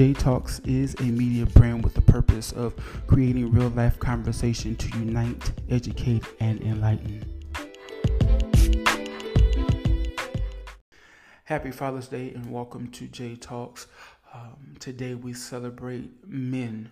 J Talks is a media brand with the purpose of creating real life conversation to unite, educate, and enlighten. Happy Father's Day and welcome to J Talks. Um, today we celebrate men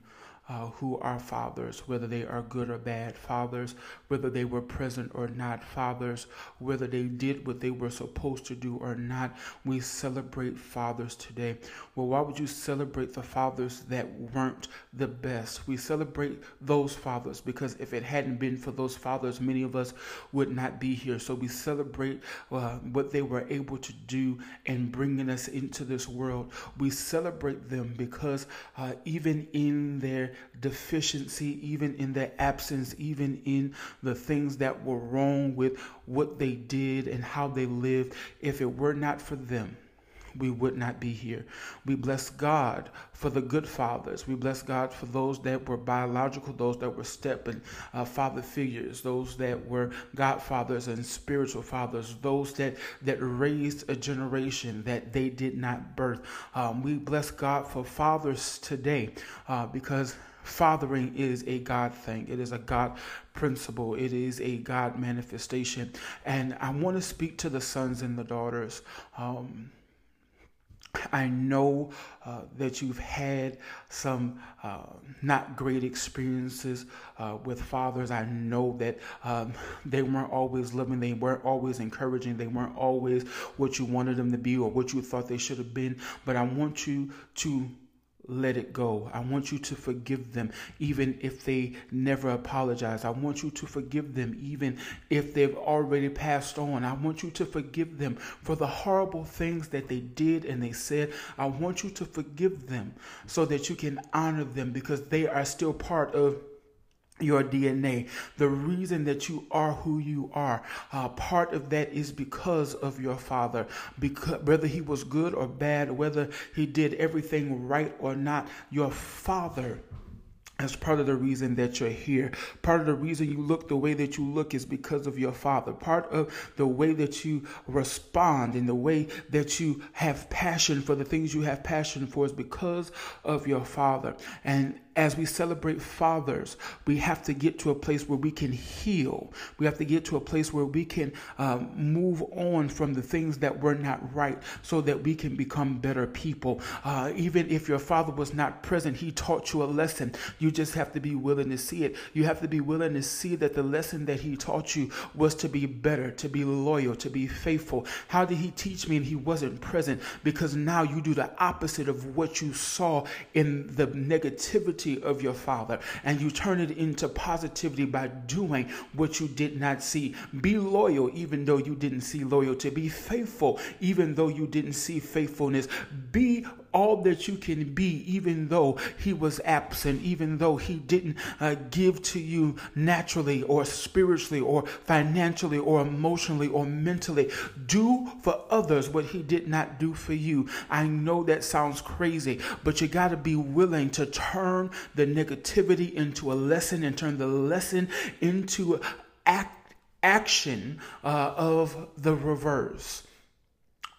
uh, who are fathers, whether they are good or bad fathers, whether they were present or not fathers, whether they did what they were supposed to do or not. We celebrate fathers today. Well, why would you celebrate the fathers that weren't the best? We celebrate those fathers because if it hadn't been for those fathers, many of us would not be here. So we celebrate uh, what they were able to do in bringing us into this world. We celebrate them because uh, even in their deficiency, even in their absence, even in the things that were wrong with what they did and how they lived. If it were not for them, we would not be here. We bless God for the good fathers. We bless God for those that were biological, those that were step and uh, father figures, those that were godfathers and spiritual fathers, those that that raised a generation that they did not birth. Um, we bless God for fathers today uh, because fathering is a God thing. It is a God principle. It is a God manifestation. And I want to speak to the sons and the daughters. Um, I know uh, that you've had some uh, not great experiences uh, with fathers. I know that um, they weren't always loving, they weren't always encouraging, they weren't always what you wanted them to be or what you thought they should have been. But I want you to let it go. I want you to forgive them even if they never apologize. I want you to forgive them even if they've already passed on. I want you to forgive them for the horrible things that they did and they said. I want you to forgive them so that you can honor them because they are still part of your DNA. The reason that you are who you are, uh, part of that is because of your father. Because whether he was good or bad, whether he did everything right or not, your father that's part of the reason that you're here. Part of the reason you look the way that you look is because of your father. Part of the way that you respond and the way that you have passion for the things you have passion for is because of your father. And as we celebrate fathers, we have to get to a place where we can heal. We have to get to a place where we can um, move on from the things that were not right so that we can become better people. Uh, even if your father was not present, he taught you a lesson. You just have to be willing to see it. You have to be willing to see that the lesson that he taught you was to be better, to be loyal, to be faithful. How did he teach me and he wasn't present? Because now you do the opposite of what you saw in the negativity of your Father and you turn it into positivity by doing what you did not see. Be loyal even though you didn't see loyalty. Be faithful even though you didn't see faithfulness. Be all that you can be, even though he was absent, even though he didn't uh, give to you naturally or spiritually or financially or emotionally or mentally. Do for others what he did not do for you. I know that sounds crazy, but you got to be willing to turn the negativity into a lesson and turn the lesson into act, action uh, of the reverse.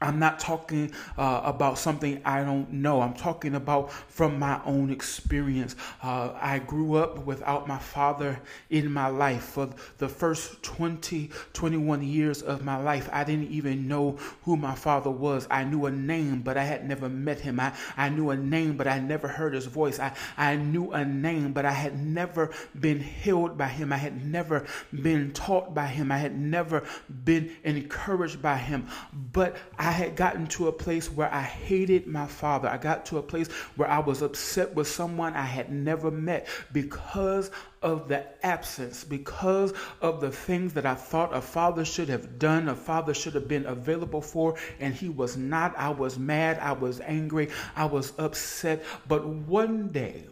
I'm not talking uh, about something I don't know. I'm talking about from my own experience. Uh, I grew up without my father in my life. For the first 20, 21 years of my life, I didn't even know who my father was. I knew a name, but I had never met him. I, I knew a name, but I never heard his voice. I, I knew a name, but I had never been healed by him. I had never been taught by him. I had never been encouraged by him. But I I had gotten to a place where I hated my father. I got to a place where I was upset with someone I had never met because of the absence, because of the things that I thought a father should have done, a father should have been available for, and he was not. I was mad, I was angry, I was upset. But one day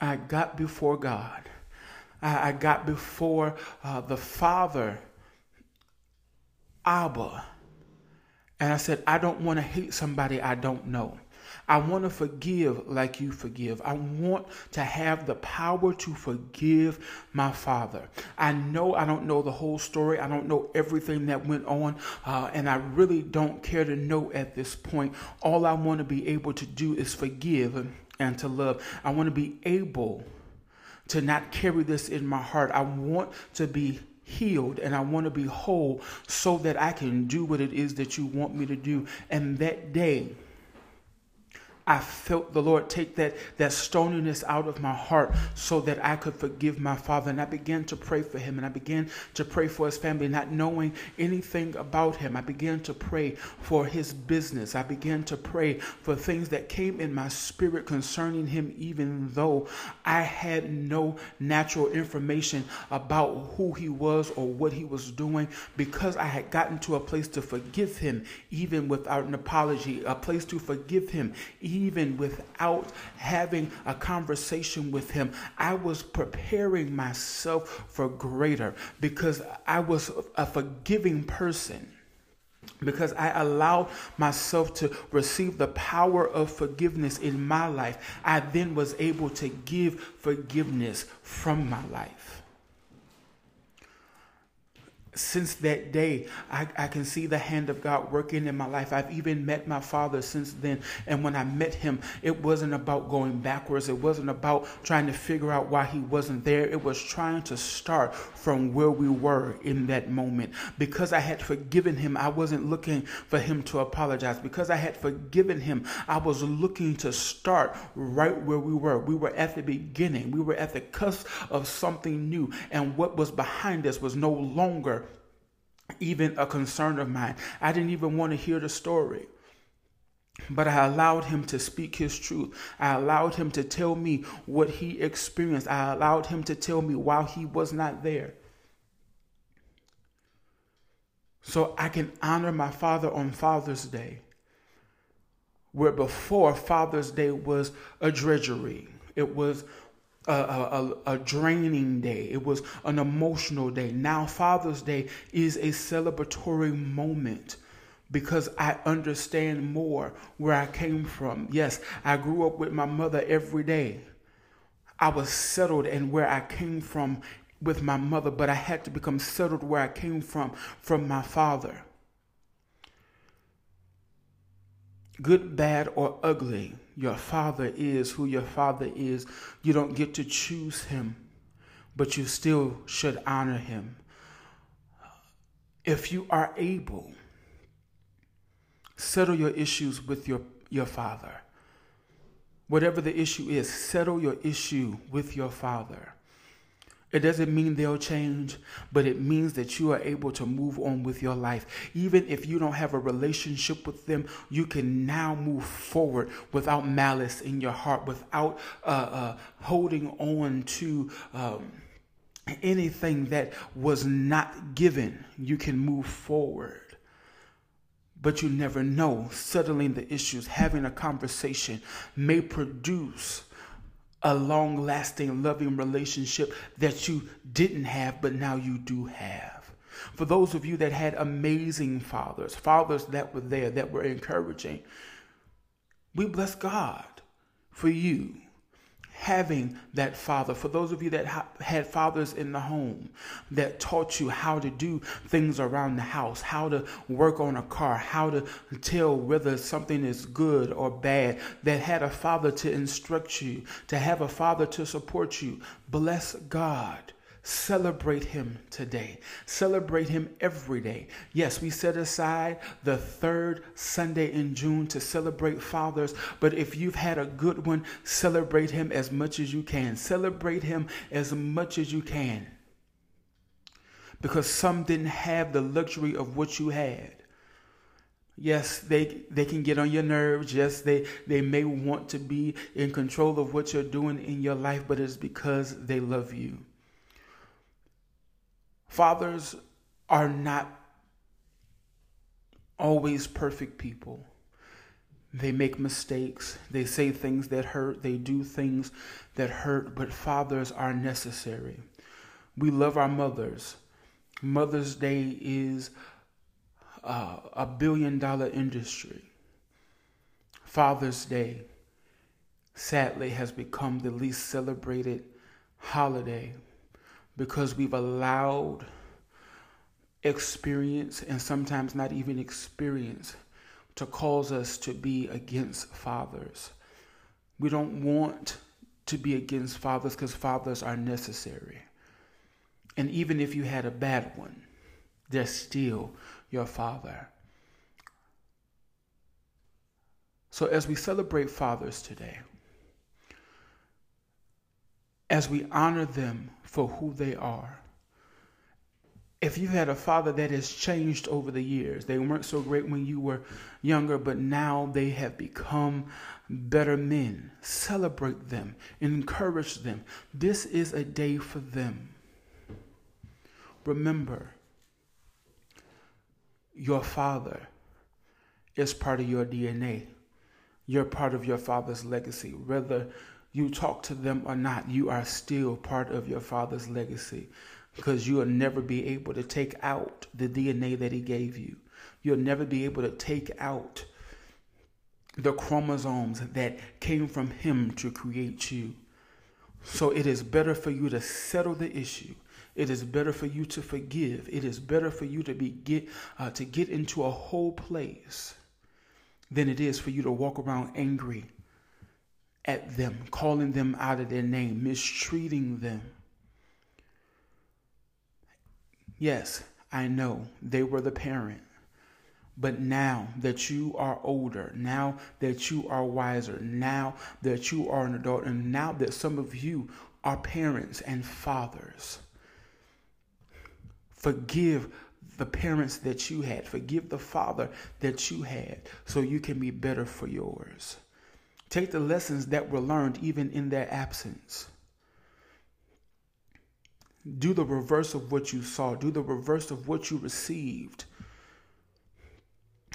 I got before God. I, got before uh, the Father, Abba and I said, I don't want to hate somebody I don't know. I want to forgive like you forgive. I want to have the power to forgive my father. I know I don't know the whole story. I don't know everything that went on. Uh, and I really don't care to know at this point. All I want to be able to do is forgive and to love. I want to be able to not carry this in my heart. I want to be healed and I want to be whole so that I can do what it is that you want me to do. And that day, I felt the Lord take that, that stoniness out of my heart so that I could forgive my father. And I began to pray for him and I began to pray for his family, not knowing anything about him. I began to pray for his business. I began to pray for things that came in my spirit concerning him, even though I had no natural information about who he was or what he was doing, because I had gotten to a place to forgive him, even without an apology, a place to forgive him, even without having a conversation with him, I was preparing myself for greater because I was a forgiving person. Because I allowed myself to receive the power of forgiveness in my life, I then was able to give forgiveness from my life since that day, I, I can see the hand of God working in my life. I've even met my father since then. And when I met him, it wasn't about going backwards. It wasn't about trying to figure out why he wasn't there. It was trying to start from where we were in that moment. Because I had forgiven him, I wasn't looking for him to apologize. Because I had forgiven him, I was looking to start right where we were. We were at the beginning, we were at the cusp of something new. And what was behind us was no longer even a concern of mine. I didn't even want to hear the story. But I allowed him to speak his truth. I allowed him to tell me what he experienced. I allowed him to tell me while he was not there. So I can honor my father on Father's Day, where before Father's Day was a drudgery. It was a, a, a, draining day. It was an emotional day. Now, Father's Day is a celebratory moment because I understand more where I came from. Yes, I grew up with my mother every day. I was settled in where I came from with my mother, but I had to become settled where I came from from my father. Good, bad, or ugly your father is who your father is. You don't get to choose him, but you still should honor him. If you are able, settle your issues with your, your father. Whatever the issue is, settle your issue with your father. It doesn't mean they'll change, but it means that you are able to move on with your life. Even if you don't have a relationship with them, you can now move forward without malice in your heart, without uh, uh, holding on to. Um, anything that was not given, you can move forward. But you never know. Settling the issues, having a conversation may produce a long lasting, loving relationship that you didn't have, but now you do have. For those of you that had amazing fathers, fathers that were there, that were encouraging, we bless God for you having that father. For those of you that ha- had fathers in the home that taught you how to do things around the house, how to work on a car, how to tell whether something is good or bad, that had a father to instruct you, to have a father to support you, bless God Celebrate him today. Celebrate him every day. Yes, we set aside the third Sunday in June to celebrate fathers, but if you've had a good one, celebrate him as much as you can. Celebrate him as much as you can. Because some didn't have the luxury of what you had. Yes, they they can get on your nerves. Yes, they they may want to be in control of what you're doing in your life, but it's because they love you. Fathers are not always perfect people. They make mistakes. They say things that hurt. They do things that hurt, but fathers are necessary. We love our mothers. Mother's Day is uh, a billion dollar industry. Father's Day, sadly, has become the least celebrated holiday because we've allowed experience and sometimes not even experience to cause us to be against fathers. We don't want to be against fathers because fathers are necessary. And even if you had a bad one, they're still your father. So, as we celebrate fathers today, as we honor them for who they are, if you've had a father that has changed over the years, they weren't so great when you were younger, but now they have become better men. Celebrate them, encourage them. This is a day for them. Remember, your father is part of your DNA. You're part of your father's legacy. Whether you talk to them or not, you are still part of your father's legacy because you'll never be able to take out the DNA that he gave you. You'll never be able to take out the chromosomes that came from him to create you. So it is better for you to settle the issue. It is better for you to forgive. It is better for you to be get uh, to get into a whole place than it is for you to walk around angry at them, calling them out of their name, mistreating them. Yes, I know they were the parent. But now that you are older, now that you are wiser, now that you are an adult, and now that some of you are parents and fathers, forgive the parents that you had, forgive the father that you had, so you can be better for yours. Take the lessons that were learned even in their absence. Do the reverse of what you saw, do the reverse of what you received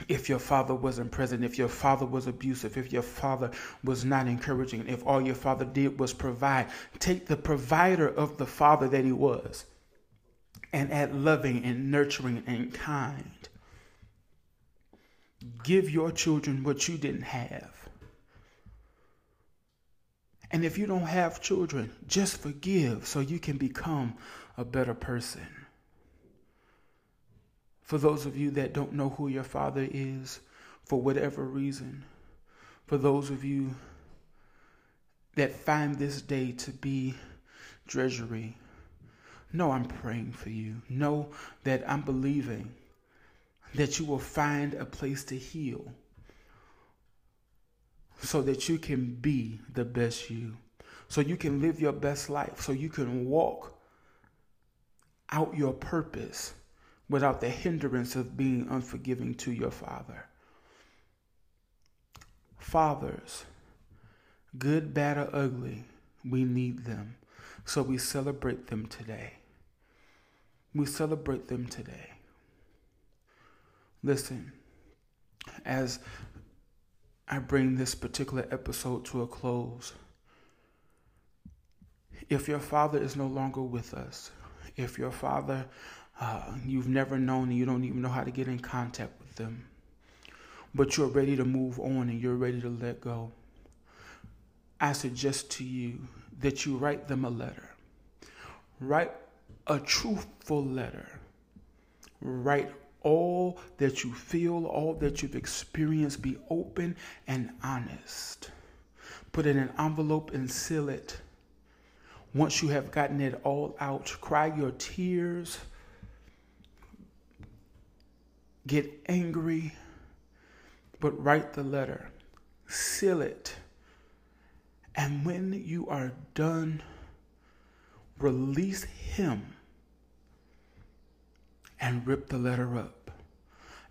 if your father wasn't present, if your father was abusive, if your father was not encouraging, if all your father did was provide, take the provider of the father that he was and add loving and nurturing and kind. Give your children what you didn't have. And if you don't have children, just forgive so you can become a better person. For those of you that don't know who your father is, for whatever reason, for those of you that find this day to be drudgery, know I'm praying for you. Know that I'm believing that you will find a place to heal so that you can be the best you, so you can live your best life, so you can walk out your purpose without the hindrance of being unforgiving to your father. Fathers, good, bad, or ugly, we need them. So we celebrate them today. We celebrate them today. Listen, as I bring this particular episode to a close, if your father is no longer with us, if your father uh, you've never known and you don't even know how to get in contact with them. But you're ready to move on and you're ready to let go. I suggest to you that you write them a letter. Write a truthful letter. Write all that you feel, all that you've experienced. Be open and honest. Put it in an envelope and seal it. Once you have gotten it all out, cry your tears get angry, but write the letter, seal it. And when you are done, release him and rip the letter up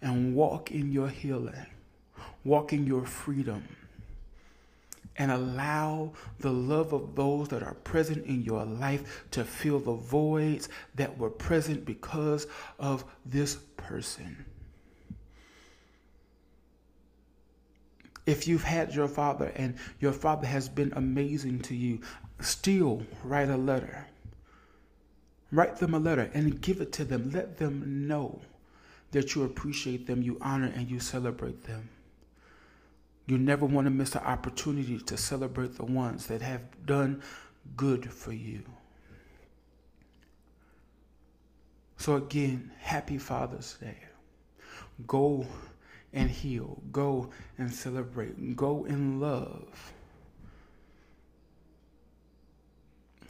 and walk in your healing, walk in your freedom, and allow the love of those that are present in your life to fill the voids that were present because of this person. If you've had your father and your father has been amazing to you, still write a letter. Write them a letter and give it to them. Let them know that you appreciate them, you honor, and you celebrate them. You never want to miss the opportunity to celebrate the ones that have done good for you. So, again, happy Father's Day. Go and heal. Go and celebrate. Go in love.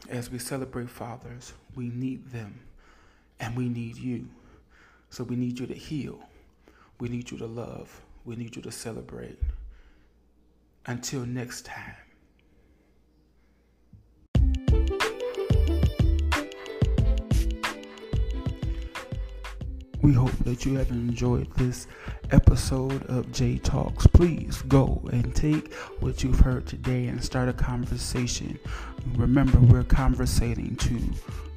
as we celebrate fathers, we need them and we need you. So we need you to heal. We need you to love. We need you to celebrate. Until next time. We hope that you have enjoyed this episode of J Talks. Please go and take what you've heard today and start a conversation. Remember, we're conversating to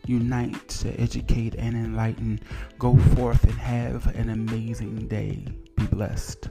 unite, to educate, and enlighten. Go forth and have an amazing day. Be blessed.